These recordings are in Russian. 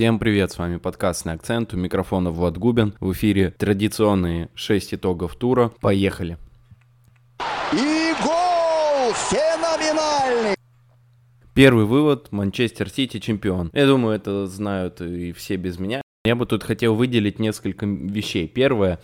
Всем привет, с вами подкастный акцент, у микрофона Влад Губин, в эфире традиционные 6 итогов тура, поехали! И гол феноменальный! Первый вывод, Манчестер Сити чемпион. Я думаю, это знают и все без меня. Я бы тут хотел выделить несколько вещей. Первое,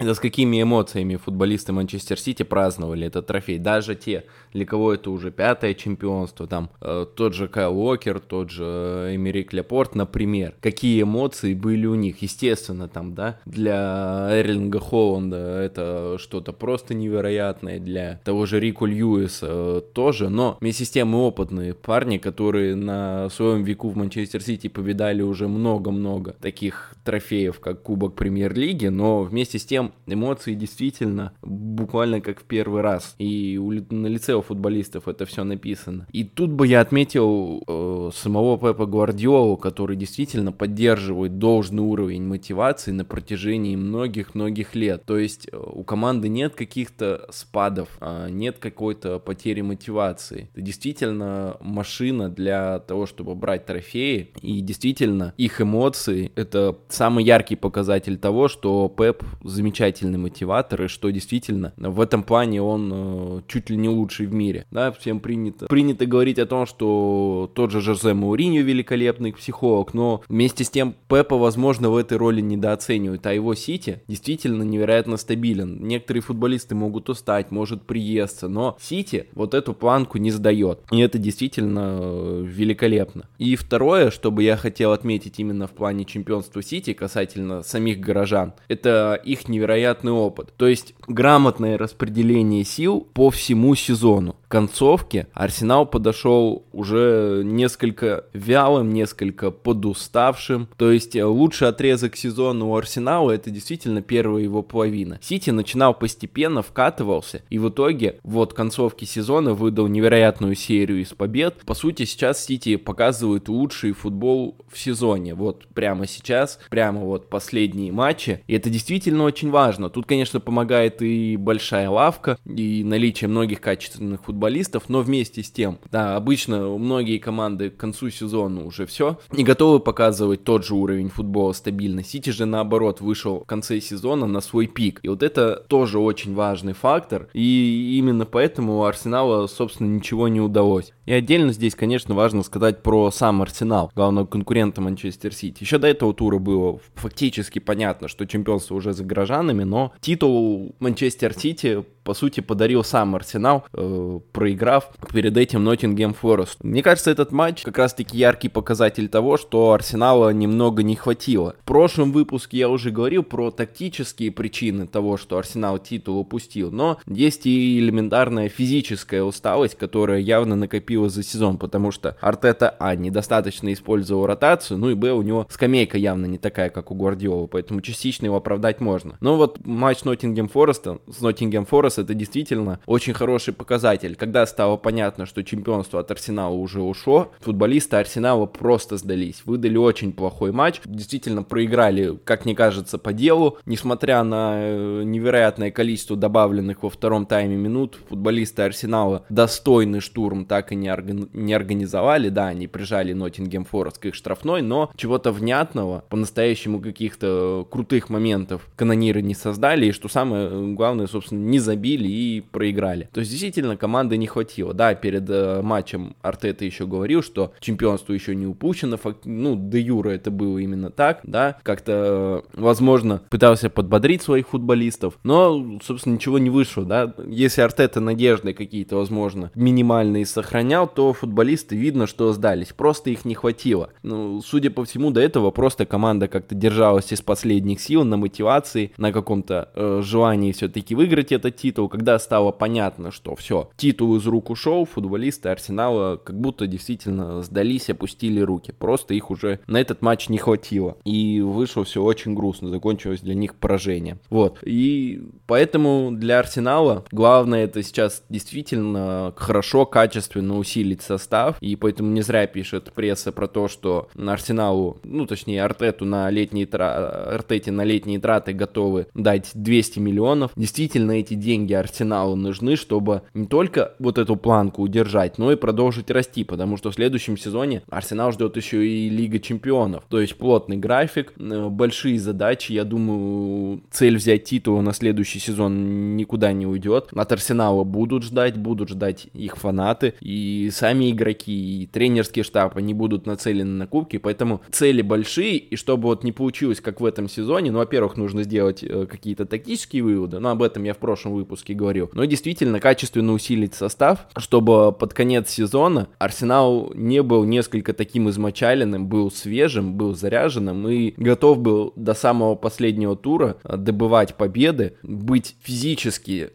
это с какими эмоциями футболисты Манчестер Сити праздновали этот трофей. Даже те, для кого это уже пятое чемпионство, там э, тот же Кайл Уокер, тот же э, Эмерик Лепорт, например. Какие эмоции были у них? Естественно, там, да, для Эрлинга Холланда это что-то просто невероятное, для того же Рику Льюиса э, тоже, но вместе с тем мы опытные парни, которые на своем веку в Манчестер Сити повидали уже много-много таких трофеев, как Кубок Премьер-лиги, но вместе с тем эмоции действительно буквально как в первый раз. И у, на лице у футболистов это все написано. И тут бы я отметил э, самого Пепа Гвардиолу, который действительно поддерживает должный уровень мотивации на протяжении многих-многих лет. То есть э, у команды нет каких-то спадов, э, нет какой-то потери мотивации. Это действительно машина для того, чтобы брать трофеи. И действительно их эмоции — это самый яркий показатель того, что Пеп замечательно замечательный мотиватор, и что действительно в этом плане он э, чуть ли не лучший в мире. Да, всем принято, принято говорить о том, что тот же Жозе Мауриньо великолепный психолог, но вместе с тем Пепа, возможно, в этой роли недооценивают, а его Сити действительно невероятно стабилен. Некоторые футболисты могут устать, может приесться, но Сити вот эту планку не сдает. И это действительно э, великолепно. И второе, что бы я хотел отметить именно в плане чемпионства Сити касательно самих горожан, это их невероятно невероятный опыт. То есть грамотное распределение сил по всему сезону. Концовке Арсенал подошел уже несколько вялым, несколько подуставшим. То есть э, лучший отрезок сезона у Арсенала это действительно первая его половина. Сити начинал постепенно, вкатывался, и в итоге вот концовке сезона выдал невероятную серию из побед. По сути, сейчас Сити показывает лучший футбол в сезоне. Вот прямо сейчас, прямо вот последние матчи. И это действительно очень важно. Тут, конечно, помогает и большая лавка, и наличие многих качественных футболистов, но вместе с тем, да, обычно многие команды к концу сезона уже все, не готовы показывать тот же уровень футбола стабильно. Сити же, наоборот, вышел в конце сезона на свой пик. И вот это тоже очень важный фактор, и именно поэтому у Арсенала, собственно, ничего не удалось. И отдельно здесь, конечно, важно сказать про сам Арсенал, главного конкурента Манчестер Сити. Еще до этого тура было фактически понятно, что чемпионство уже за горожанами, но титул Манчестер Сити по сути, подарил сам Арсенал, э, проиграв перед этим Ноттингем Форест. Мне кажется, этот матч как раз-таки яркий показатель того, что Арсенала немного не хватило. В прошлом выпуске я уже говорил про тактические причины того, что Арсенал титул упустил, но есть и элементарная физическая усталость, которая явно накопилась за сезон, потому что Артета, а, недостаточно использовал ротацию, ну и, б, у него скамейка явно не такая, как у Гвардиолы, поэтому частично его оправдать можно. Но вот матч Ноттингем Фореста с Ноттингем Форест это действительно очень хороший показатель. Когда стало понятно, что чемпионство от Арсенала уже ушло, футболисты Арсенала просто сдались. Выдали очень плохой матч. Действительно проиграли, как мне кажется, по делу. Несмотря на э, невероятное количество добавленных во втором тайме минут, футболисты Арсенала достойный штурм так и не, органи- не организовали. Да, они прижали Ноттингем Форест к их штрафной, но чего-то внятного, по-настоящему каких-то крутых моментов канониры не создали. И что самое э, главное, собственно, не забили и проиграли. То есть действительно команды не хватило. Да, перед э, матчем Артета еще говорил, что чемпионство еще не упущено. Фак... Ну, де юра это было именно так, да. Как-то, э, возможно, пытался подбодрить своих футболистов, но, собственно, ничего не вышло, да. Если Артета надежды какие-то, возможно, минимальные сохранял, то футболисты видно, что сдались. Просто их не хватило. Ну, судя по всему, до этого просто команда как-то держалась из последних сил на мотивации, на каком-то э, желании все-таки выиграть этот титул когда стало понятно, что все, титул из рук ушел, футболисты Арсенала как будто действительно сдались, опустили руки. Просто их уже на этот матч не хватило. И вышло все очень грустно, закончилось для них поражение. Вот. И поэтому для Арсенала главное это сейчас действительно хорошо, качественно усилить состав. И поэтому не зря пишет пресса про то, что на Арсеналу, ну точнее Артету на летние траты, Артете на летние траты готовы дать 200 миллионов. Действительно эти деньги Арсеналу нужны, чтобы не только вот эту планку удержать, но и продолжить расти, потому что в следующем сезоне Арсенал ждет еще и Лига Чемпионов. То есть плотный график, э, большие задачи. Я думаю, цель взять титул на следующий сезон никуда не уйдет. От Арсенала будут ждать, будут ждать их фанаты. И сами игроки, и тренерский штаб, они будут нацелены на кубки. Поэтому цели большие. И чтобы вот не получилось, как в этом сезоне, ну, во-первых, нужно сделать э, какие-то тактические выводы. Но об этом я в прошлом выпуске говорил. Но действительно, качественно усилить состав, чтобы под конец сезона Арсенал не был несколько таким измочаленным, был свежим, был заряженным и готов был до самого последнего тура добывать победы, быть физически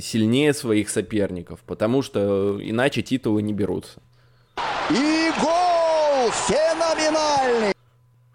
сильнее своих соперников, потому что иначе титулы не берутся. И гол феноменальный!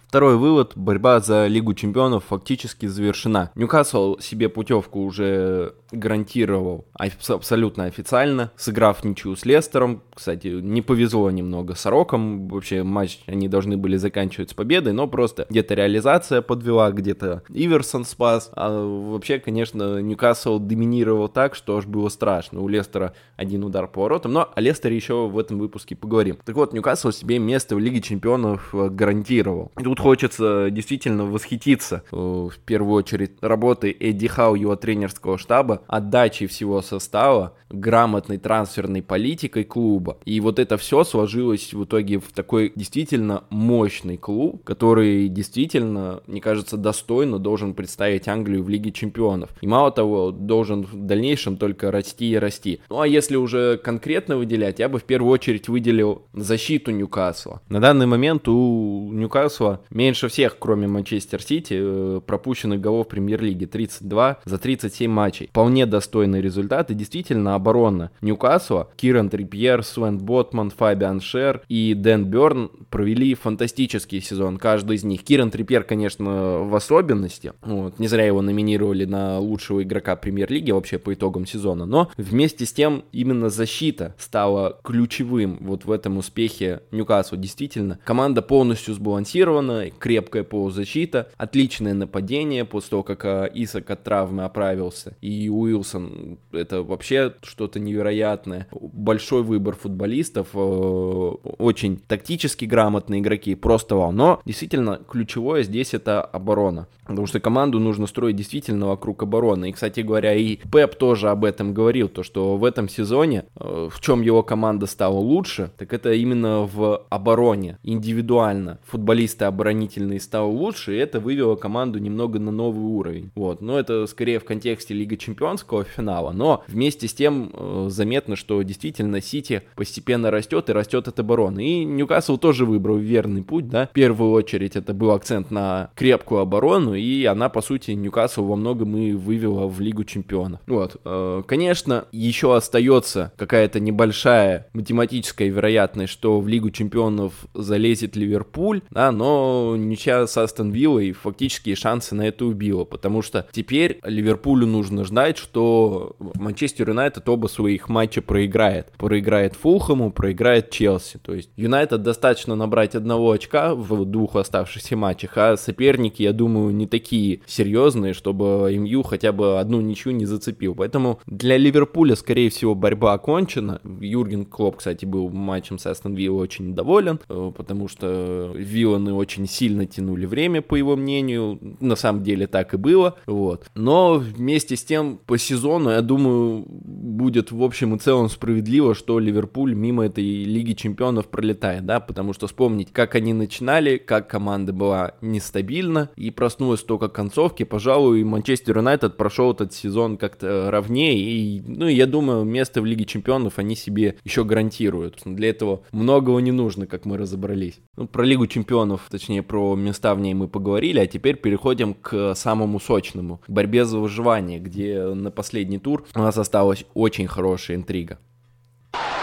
Второй вывод. Борьба за Лигу Чемпионов фактически завершена. Ньюкасл себе путевку уже гарантировал абсолютно официально, сыграв ничью с Лестером. Кстати, не повезло немного с Роком. Вообще матч они должны были заканчивать с победой, но просто где-то реализация подвела, где-то Иверсон спас. А вообще, конечно, Ньюкасл доминировал так, что аж было страшно. У Лестера один удар по воротам, но о Лестере еще в этом выпуске поговорим. Так вот, Ньюкасл себе место в Лиге Чемпионов э, гарантировал. И тут хочется действительно восхититься э, в первую очередь работой Эдди Хау, его тренерского штаба, отдачей всего состава, грамотной трансферной политикой клуба. И вот это все сложилось в итоге в такой действительно мощный клуб, который действительно, мне кажется, достойно должен представить Англию в Лиге Чемпионов. И мало того, должен в дальнейшем только расти и расти. Ну а если уже конкретно выделять, я бы в первую очередь выделил защиту Ньюкасла. На данный момент у Ньюкасла меньше всех, кроме Манчестер Сити, э, пропущенных голов премьер-лиги 32 за 37 матчей. Вполне достойный результат. И действительно, оборона Ньюкасла, Киран Трипьер, Свен Ботман, Фабиан Шер и Дэн Берн провели фантастический сезон, каждый из них. Киран Трипьер, конечно, в особенности. Вот, не зря его номинировали на лучшего игрока премьер-лиги вообще по итогам сезона. Но вместе с тем именно защита стала ключевым вот в этом успехе Ньюкасла. Действительно, команда полностью сбалансирована, крепкая полузащита, отличное нападение после того, как а, Исак от травмы оправился. И Уилсон это вообще что-то невероятное. Большой выбор футболистов, э, очень тактически грамотные игроки, просто вау. Но действительно ключевое здесь это оборона. Потому что команду нужно строить действительно вокруг обороны. И, кстати говоря, и Пеп тоже об этом говорил, то что в этом сезоне, э, в чем его команда стала лучше, так это именно в обороне, индивидуально. Футболисты оборонительные стали лучше, и это вывело команду немного на новый уровень. Вот. Но это скорее в контексте Лиги чемпионского финала, но вместе с тем э, заметно, что действительно Сити постепенно растет и растет от обороны. И Ньюкасл тоже выбрал верный путь, да. В первую очередь это был акцент на крепкую оборону, и она, по сути, Ньюкасл во многом и вывела в Лигу чемпионов. Вот. Э, конечно, еще остается какая-то небольшая математическая вероятность, что в Лигу чемпионов залезет Ливерпуль, да, но ничья с Астон Виллой фактически шансы на это убила, потому что теперь Ливерпулю нужно ждать, что Манчестер Юнайтед оба своих матча проиграет. Проиграет Фулхэму, проиграет Челси. То есть Юнайтед достаточно набрать одного очка в двух оставшихся матчах, а соперники, я думаю, не такие серьезные, чтобы МЮ хотя бы одну ничью не зацепил. Поэтому для Ливерпуля, скорее всего, борьба окончена. Юрген Клоп, кстати, был матчем с Астон Виллой очень доволен, э, потому что Вилланы очень сильно тянули время, по его мнению. На самом деле так и было. Вот. Но вместе с тем по сезону, я думаю, будет в общем и целом справедливо, что Ливерпуль мимо этой Лиги Чемпионов пролетает, да, потому что вспомнить, как они начинали, как команда была нестабильна и проснулась только к концовке, пожалуй, Манчестер Юнайтед прошел этот сезон как-то ровнее, и, ну, я думаю, место в Лиге Чемпионов они себе еще гарантируют. Для этого многого не нужно, как мы разобрались. Ну, про Лигу Чемпионов, точнее, про места в ней мы поговорили, а теперь переходим к самому сочному, к борьбе за выживание, где на последний тур у нас осталась очень хорошая интрига.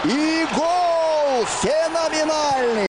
И гол феноменальный!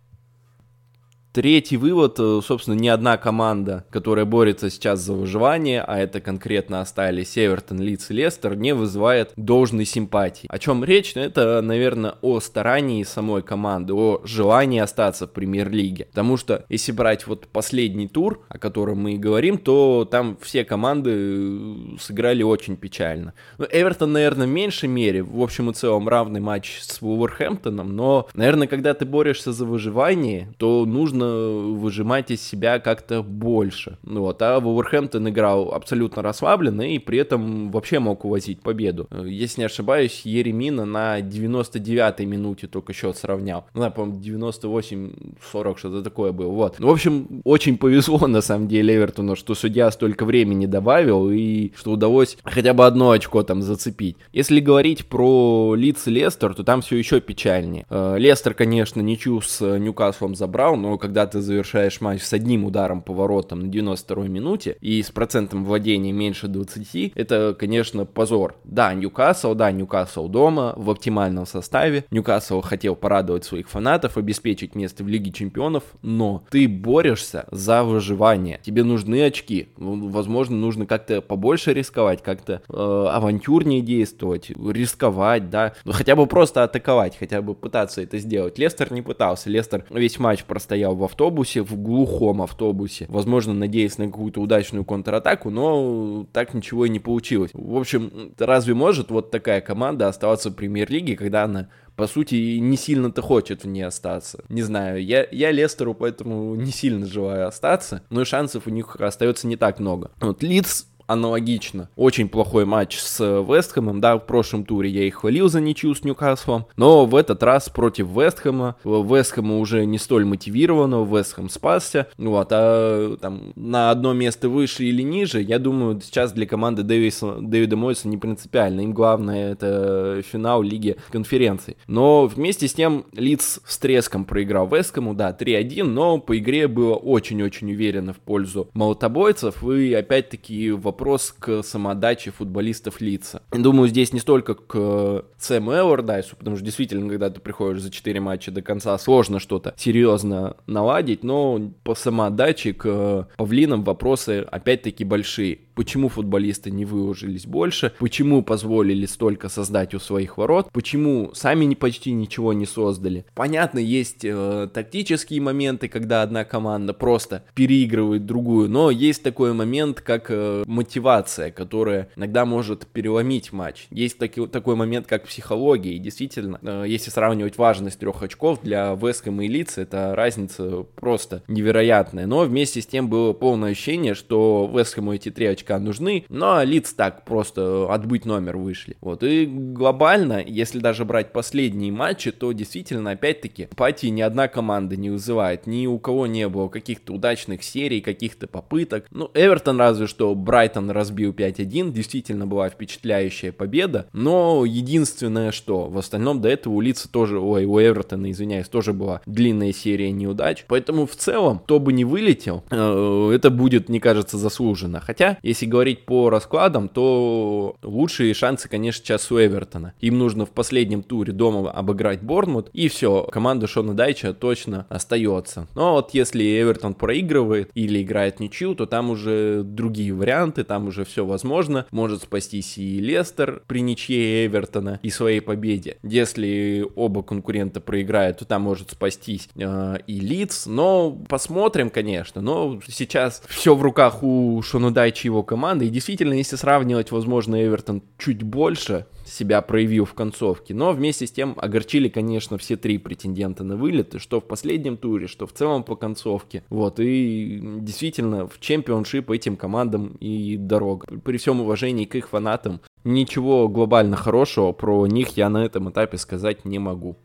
Третий вывод, э, собственно, ни одна команда, которая борется сейчас за выживание, а это конкретно остались Эвертон, Лидс и Лестер, не вызывает должной симпатии. О чем речь? Ну, это, наверное, о старании самой команды, о желании остаться в премьер-лиге. Потому что, если брать вот последний тур, о котором мы и говорим, то там все команды э, сыграли очень печально. Ну, Эвертон, наверное, в меньшей мере, в общем и целом, равный матч с Вулверхэмптоном, но, наверное, когда ты борешься за выживание, то нужно выжимать из себя как-то больше. Ну вот, а Вулверхэмптон играл абсолютно расслабленно и при этом вообще мог увозить победу. Если не ошибаюсь, Еремина на 99-й минуте только счет сравнял. Ну, да, по-моему, 98-40, что-то такое было. Вот. Ну, в общем, очень повезло, на самом деле, Эвертону, что судья столько времени добавил и что удалось хотя бы одно очко там зацепить. Если говорить про и Лестер, то там все еще печальнее. Э, Лестер, конечно, ничью с Ньюкаслом забрал, но когда ты завершаешь матч с одним ударом по воротам на 92-й минуте и с процентом владения меньше 20, это, конечно, позор. Да, Ньюкасл, да, Ньюкасл дома, в оптимальном составе. Ньюкасл хотел порадовать своих фанатов, обеспечить место в Лиге Чемпионов, но ты борешься за выживание. Тебе нужны очки. Ну, возможно, нужно как-то побольше рисковать, как-то э, авантюрнее действовать, рисковать, да. Ну, хотя бы просто атаковать, хотя бы пытаться это сделать. Лестер не пытался. Лестер весь матч простоял в автобусе, в глухом автобусе, возможно, надеясь на какую-то удачную контратаку, но так ничего и не получилось. В общем, разве может вот такая команда оставаться в премьер-лиге, когда она по сути, не сильно-то хочет в ней остаться. Не знаю, я, я Лестеру поэтому не сильно желаю остаться, но шансов у них остается не так много. Вот Лидс аналогично. Очень плохой матч с Вестхэмом, да, в прошлом туре я их хвалил за ничью с Ньюкаслом, но в этот раз против Вестхэма, Вестхэма уже не столь мотивированного, Вестхэм спасся, вот, а там на одно место выше или ниже, я думаю, сейчас для команды Дэвиса, Дэвида Мойса не принципиально, им главное это финал Лиги конференций. Но вместе с тем Лидс с треском проиграл Вестхэму, да, 3-1, но по игре было очень-очень уверенно в пользу молотобойцев, и опять-таки вопрос вопрос к самодаче футболистов лица. Думаю, здесь не столько к э, Сэму Эвердайсу, потому что действительно, когда ты приходишь за 4 матча до конца, сложно что-то серьезно наладить, но по самоотдаче к э, павлинам вопросы опять-таки большие почему футболисты не выложились больше, почему позволили столько создать у своих ворот, почему сами не почти ничего не создали. Понятно, есть э, тактические моменты, когда одна команда просто переигрывает другую, но есть такой момент, как э, мотивация, которая иногда может переломить матч. Есть таки, такой момент, как психология, и действительно, э, если сравнивать важность трех очков для Вескома и Лица, это разница просто невероятная. Но вместе с тем было полное ощущение, что Вескому эти три очка очка нужны, но лиц так просто отбыть номер вышли. Вот, и глобально, если даже брать последние матчи, то действительно, опять-таки, пати ни одна команда не вызывает, ни у кого не было каких-то удачных серий, каких-то попыток. Ну, Эвертон разве что Брайтон разбил 5-1, действительно была впечатляющая победа, но единственное что, в остальном до этого у Лица тоже, ой, у Эвертона, извиняюсь, тоже была длинная серия неудач, поэтому в целом, кто бы не вылетел, э, это будет, мне кажется, заслуженно. Хотя, если если говорить по раскладам, то лучшие шансы, конечно, сейчас у Эвертона. Им нужно в последнем туре дома обыграть Борнмут, и все, команда Шона Дайча точно остается. Но вот если Эвертон проигрывает или играет ничью, то там уже другие варианты, там уже все возможно. Может спастись и Лестер при ничье Эвертона и своей победе. Если оба конкурента проиграют, то там может спастись э, и Лидс. Но посмотрим, конечно. Но сейчас все в руках у Шона Дайча его команды. И действительно, если сравнивать, возможно, Эвертон чуть больше себя проявил в концовке. Но вместе с тем огорчили, конечно, все три претендента на вылет, что в последнем туре, что в целом по концовке. Вот, и действительно, в чемпионшип этим командам и дорога. При всем уважении к их фанатам, ничего глобально хорошего про них я на этом этапе сказать не могу.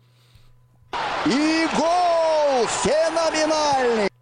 И гол феноменальный!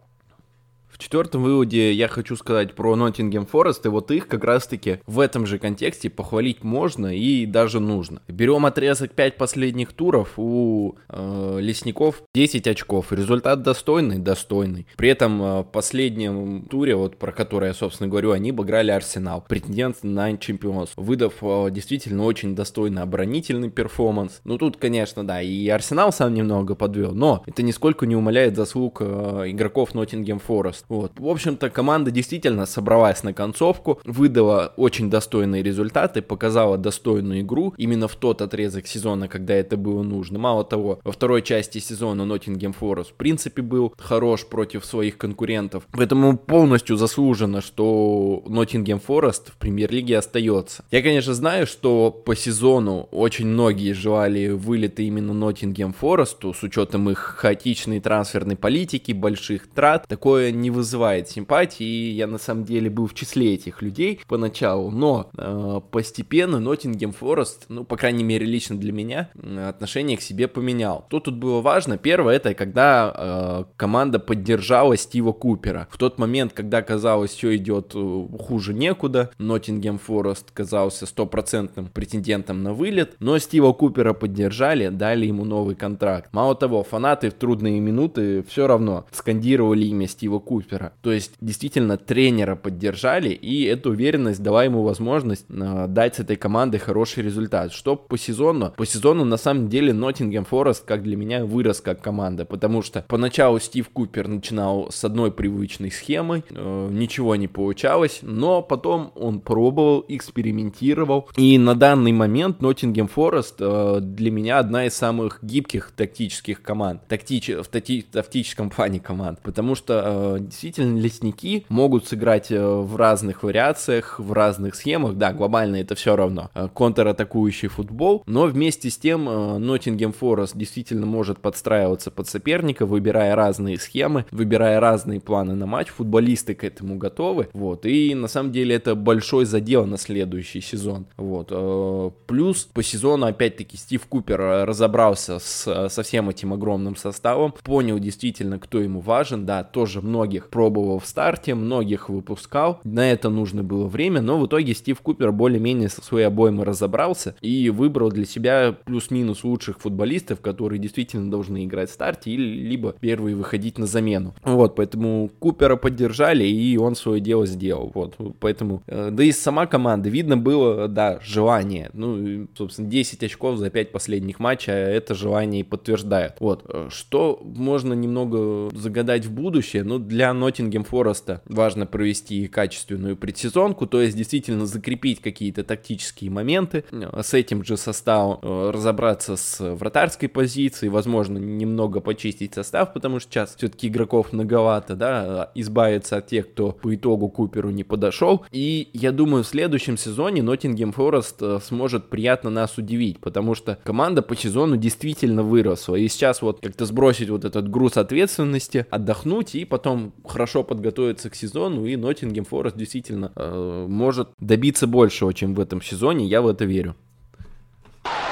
Четвертом выводе я хочу сказать про Ноттингем Форест, и вот их как раз-таки в этом же контексте похвалить можно и даже нужно. Берем отрезок 5 последних туров, у э, Лесников 10 очков, результат достойный? Достойный. При этом э, последнем туре, вот про который я, собственно, говорю, они обыграли Арсенал, претендент на чемпионство, выдав э, действительно очень достойный оборонительный перформанс. Ну тут, конечно, да, и Арсенал сам немного подвел, но это нисколько не умаляет заслуг э, игроков Ноттингем Форест. Вот. В общем-то, команда действительно собралась на концовку, выдала очень достойные результаты, показала достойную игру именно в тот отрезок сезона, когда это было нужно. Мало того, во второй части сезона Ноттингем Форест в принципе был хорош против своих конкурентов. Поэтому полностью заслужено, что Ноттингем Форест в премьер-лиге остается. Я, конечно, знаю, что по сезону очень многие желали вылета именно Ноттингем Форесту с учетом их хаотичной трансферной политики, больших трат. Такое не вызывает симпатии, и я на самом деле был в числе этих людей поначалу, но э, постепенно Ноттингем Форест, ну, по крайней мере, лично для меня, отношение к себе поменял. Что тут было важно? Первое, это когда э, команда поддержала Стива Купера. В тот момент, когда казалось, все идет э, хуже некуда, Ноттингем Форест казался стопроцентным претендентом на вылет, но Стива Купера поддержали, дали ему новый контракт. Мало того, фанаты в трудные минуты все равно скандировали имя Стива Купера. То есть, действительно, тренера поддержали, и эта уверенность дала ему возможность э, дать с этой командой хороший результат. Что по сезону? По сезону, на самом деле, Ноттингем Форест, как для меня, вырос как команда, потому что поначалу Стив Купер начинал с одной привычной схемой, э, ничего не получалось, но потом он пробовал, экспериментировал, и на данный момент Ноттингем Форест э, для меня одна из самых гибких тактических команд, тактич, в, тати, тактическом плане команд, потому что э, действительно лесники могут сыграть э, в разных вариациях, в разных схемах, да, глобально это все равно, э, контратакующий футбол, но вместе с тем Ноттингем Форест действительно может подстраиваться под соперника, выбирая разные схемы, выбирая разные планы на матч, футболисты к этому готовы, вот, и на самом деле это большой задел на следующий сезон, вот, э, плюс по сезону опять-таки Стив Купер разобрался с, со всем этим огромным составом, понял действительно, кто ему важен, да, тоже многих пробовал в старте, многих выпускал, на это нужно было время, но в итоге Стив Купер более-менее со своей обоймой разобрался и выбрал для себя плюс-минус лучших футболистов, которые действительно должны играть в старте, или либо первые выходить на замену. Вот, поэтому Купера поддержали, и он свое дело сделал. Вот, поэтому, э, да и сама команда, видно было, да, желание. Ну, собственно, 10 очков за 5 последних матчей, а это желание и подтверждает. Вот, э, что можно немного загадать в будущее, ну, для Ноттингем Фореста важно провести качественную предсезонку, то есть действительно закрепить какие-то тактические моменты, э, с этим же составом разобраться с вратарской позицией, возможно, немного почистить состав, потому что сейчас все-таки игроков многовато, да, избавиться от тех, кто по итогу Куперу не подошел. И я думаю, в следующем сезоне Ноттингем Форест э, сможет приятно нас удивить, потому что команда по сезону действительно выросла. И сейчас вот как-то сбросить вот этот груз ответственности, отдохнуть и потом хорошо подготовиться к сезону, и Ноттингем Форест действительно э, может добиться большего, чем в этом сезоне, я в это верю.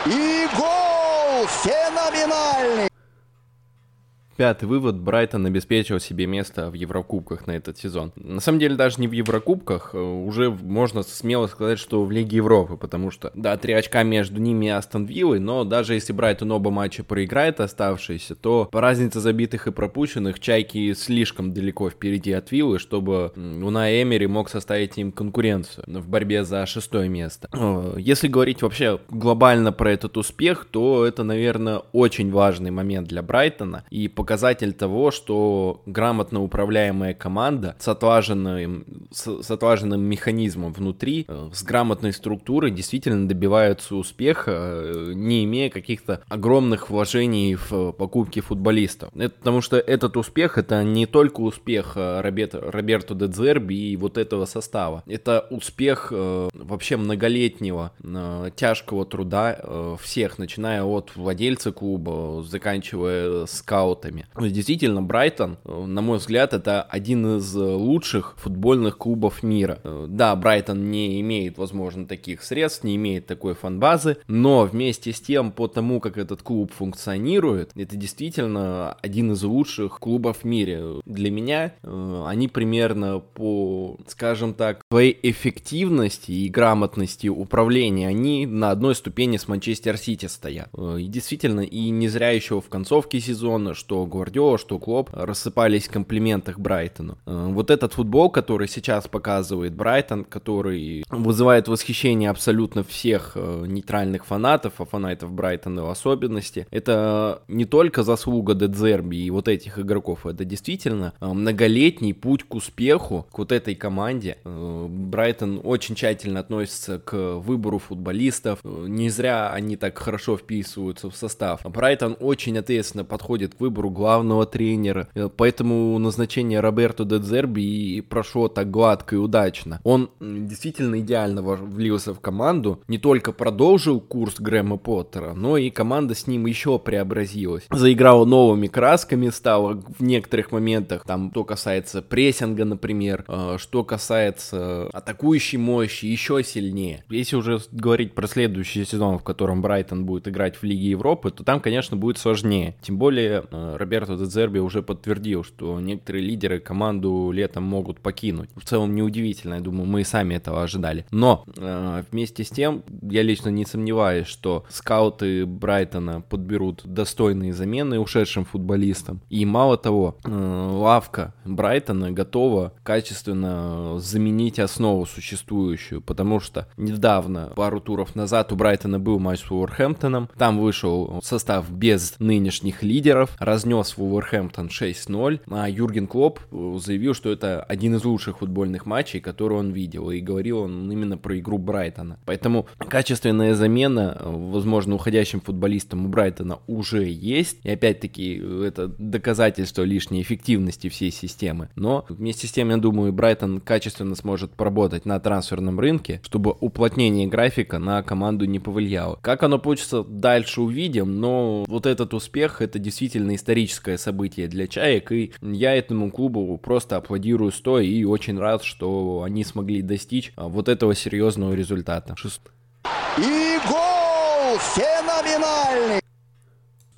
И гол феноменальный! Пятый вывод. Брайтон обеспечил себе место в Еврокубках на этот сезон. На самом деле даже не в Еврокубках, э, уже можно смело сказать, что в Лиге Европы, потому что, да, три очка между ними и Астон Виллой, но даже если Брайтон оба матча проиграет оставшиеся, то по разнице забитых и пропущенных Чайки слишком далеко впереди от Виллы, чтобы Уна Эмери мог составить им конкуренцию в борьбе за шестое место. Э, если говорить вообще глобально про этот успех, то это, наверное, очень важный момент для Брайтона и по показатель того, что грамотно управляемая команда с отлаженным, с, с отлаженным механизмом внутри, э, с грамотной структурой действительно добиваются успеха, э, не имея каких-то огромных вложений в покупки футболистов. Это потому что этот успех это не только успех э, Роберто, де и вот этого состава. Это успех вообще многолетнего тяжкого труда всех, начиная от владельца клуба, заканчивая скаутами футболистами. Действительно, Брайтон, на мой взгляд, это один из лучших футбольных клубов мира. Да, Брайтон не имеет, возможно, таких средств, не имеет такой фанбазы, но вместе с тем, по тому, как этот клуб функционирует, это действительно один из лучших клубов в мире. Для меня они примерно по, скажем так, своей эффективности и грамотности управления, они на одной ступени с Манчестер Сити стоят. Э, и действительно, и не зря еще в концовке сезона, что Гвардиола, что Клоп рассыпались в комплиментах Брайтону. Э, вот этот футбол, который сейчас показывает Брайтон, который вызывает восхищение абсолютно всех э, нейтральных фанатов, а фанатов Брайтона в особенности, это не только заслуга Дедзерби и вот этих игроков, это действительно многолетний путь к успеху, к вот этой команде. Брайтон очень тщательно относится к выбору футболистов. Не зря они так хорошо вписываются в состав. Брайтон очень ответственно подходит к выбору главного тренера. Э, поэтому назначение Роберто Дедзерби и прошло так гладко и удачно. Он действительно идеально влился в команду. Не только продолжил курс Грэма Поттера, но и команда с ним еще преобразилась. Заиграла новыми красками, стала в некоторых моментах, там, что касается прессинга, например, э, что касается атакующей мощи, еще сильнее. Если уже говорить про следующий сезон, в котором Брайтон будет играть в Лиге Европы, то там, конечно, будет сложнее. Тем более э, Роберто Дезерби уже подтвердил, что некоторые лидеры команду летом могут покинуть. В целом неудивительно, я думаю, мы и сами этого ожидали. Но э, вместе с тем, я лично не сомневаюсь, что скауты Брайтона подберут достойные замены ушедшим футболистам. И мало того, э, лавка Брайтона готова качественно заменить основу существующую, потому что недавно, пару туров назад, у Брайтона был матч с Уорхэмптоном, там вышел состав без нынешних лидеров, разнес Вулверхэмптон 6-0, а Юрген Клоп заявил, что это один из лучших футбольных матчей, которые он видел, и говорил он именно про игру Брайтона. Поэтому качественная замена, возможно, уходящим футболистам у Брайтона уже есть, и опять-таки это доказательство лишней эффективности всей системы, но вместе с тем, я думаю, Брайтон качественно сможет поработать на трансферном рынке, чтобы уплотнение графика на команду не повлияло. Как оно получится дальше увидим, но вот этот успех это действительно историческое событие для Чаек, и я этому клубу просто аплодирую стоя и очень рад, что они смогли достичь а, вот этого серьезного результата. И гол феноменальный!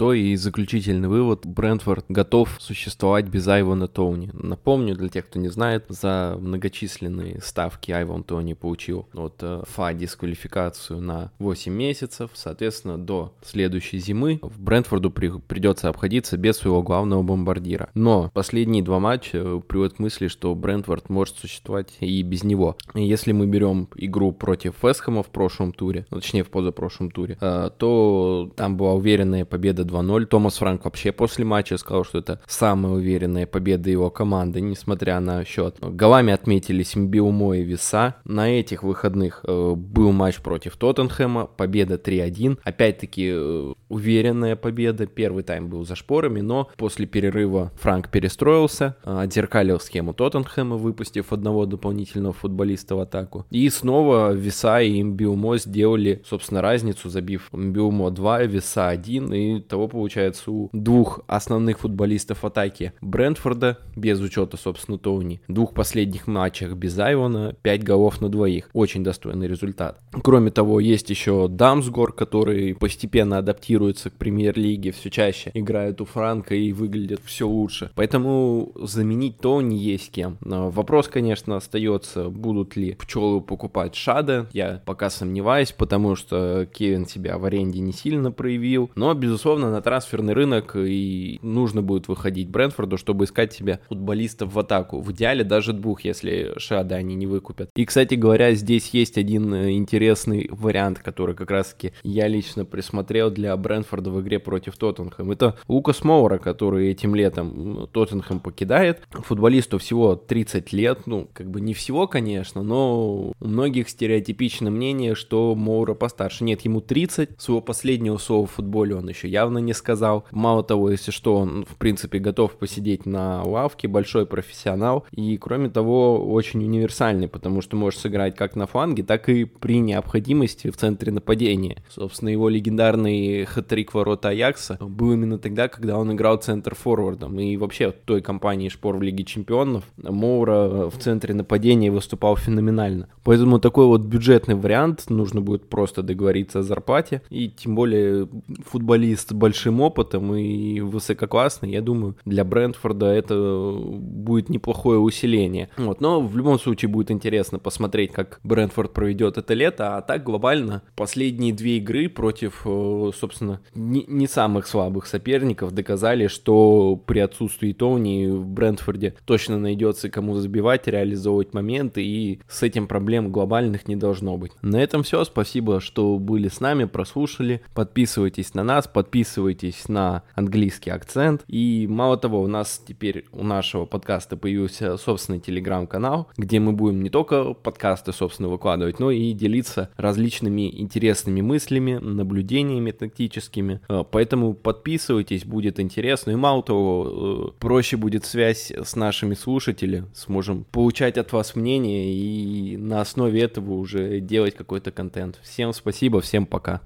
То и заключительный вывод, Брентфорд готов существовать без Айвона Тоуни. Напомню, для тех, кто не знает, за многочисленные ставки Айвон Тоуни получил от э, ФА дисквалификацию на 8 месяцев, соответственно, до следующей зимы в Брентфорду при, придется обходиться без своего главного бомбардира. Но последние два матча приводят к мысли, что Брентфорд может существовать и без него. Если мы берем игру против Фесхэма в прошлом туре, ну, точнее в позапрошлом туре, э, то там была уверенная победа 2-0. Томас Франк вообще после матча сказал, что это самая уверенная победа его команды, несмотря на счет. Голами отметились Мбиумо и Веса. На этих выходных э, был матч против Тоттенхэма, победа 3-1. Опять-таки э, уверенная победа. Первый тайм был за шпорами, но после перерыва Франк перестроился, э, отзеркалил схему Тоттенхэма, выпустив одного дополнительного футболиста в атаку. И снова Веса и Мбиумо сделали, собственно, разницу, забив Мбиумо 2, Веса 1, и того получается у двух основных футболистов атаки Брентфорда, без учета, собственно, Тоуни, двух последних матчах без Айвона, 5 голов на двоих. Очень достойный результат. Кроме того, есть еще Дамсгор, который постепенно адаптируется к премьер-лиге, все чаще играет у Франка и выглядит все лучше. Поэтому заменить Тони есть кем. Но вопрос, конечно, остается, будут ли пчелы покупать Шада. Я пока сомневаюсь, потому что Кевин себя в аренде не сильно проявил. Но, безусловно, безусловно, на трансферный рынок и нужно будет выходить Брэнфорду, чтобы искать себе футболистов в атаку. В идеале даже двух, если Шада они не выкупят. И, кстати говоря, здесь есть один э, интересный вариант, который как раз-таки я лично присмотрел для Брэнфорда в игре против Тоттенхэм. Это Лукас Моура, который этим летом Тоттенхэм покидает. Футболисту всего 30 лет, ну, как бы не всего, конечно, но у многих стереотипичное мнение, что Моура постарше. Нет, ему 30, своего последнего слова в футболе он еще явно явно не сказал. Мало того, если что, он, в принципе, готов посидеть на лавке, большой профессионал. И, кроме того, очень универсальный, потому что может сыграть как на фланге, так и при необходимости в центре нападения. Собственно, его легендарный хэт-трик ворота Аякса был именно тогда, когда он играл центр-форвардом. И вообще в той компании Шпор в Лиге Чемпионов Моура в центре нападения выступал феноменально. Поэтому такой вот бюджетный вариант, нужно будет просто договориться о зарплате. И тем более футболист большим опытом и высококлассный, я думаю, для Брентфорда это будет неплохое усиление. Вот, но в любом случае будет интересно посмотреть, как Брентфорд проведет это лето, а так глобально последние две игры против, э, собственно, не, не самых слабых соперников доказали, что при отсутствии Тони в Брентфорде точно найдется кому забивать, реализовывать моменты, и с этим проблем глобальных не должно быть. На этом все, спасибо, что были с нами, прослушали, подписывайтесь на нас, подписывайтесь на английский акцент, и мало того, у нас теперь у нашего подкаста появился собственный телеграм-канал, где мы будем не только подкасты, собственно, выкладывать, но и делиться различными интересными мыслями, наблюдениями тактическими. Э, поэтому подписывайтесь, будет интересно. И мало того, э, проще будет связь с нашими слушателями, сможем получать от вас мнение и на основе этого уже делать какой-то контент. Всем спасибо, всем пока.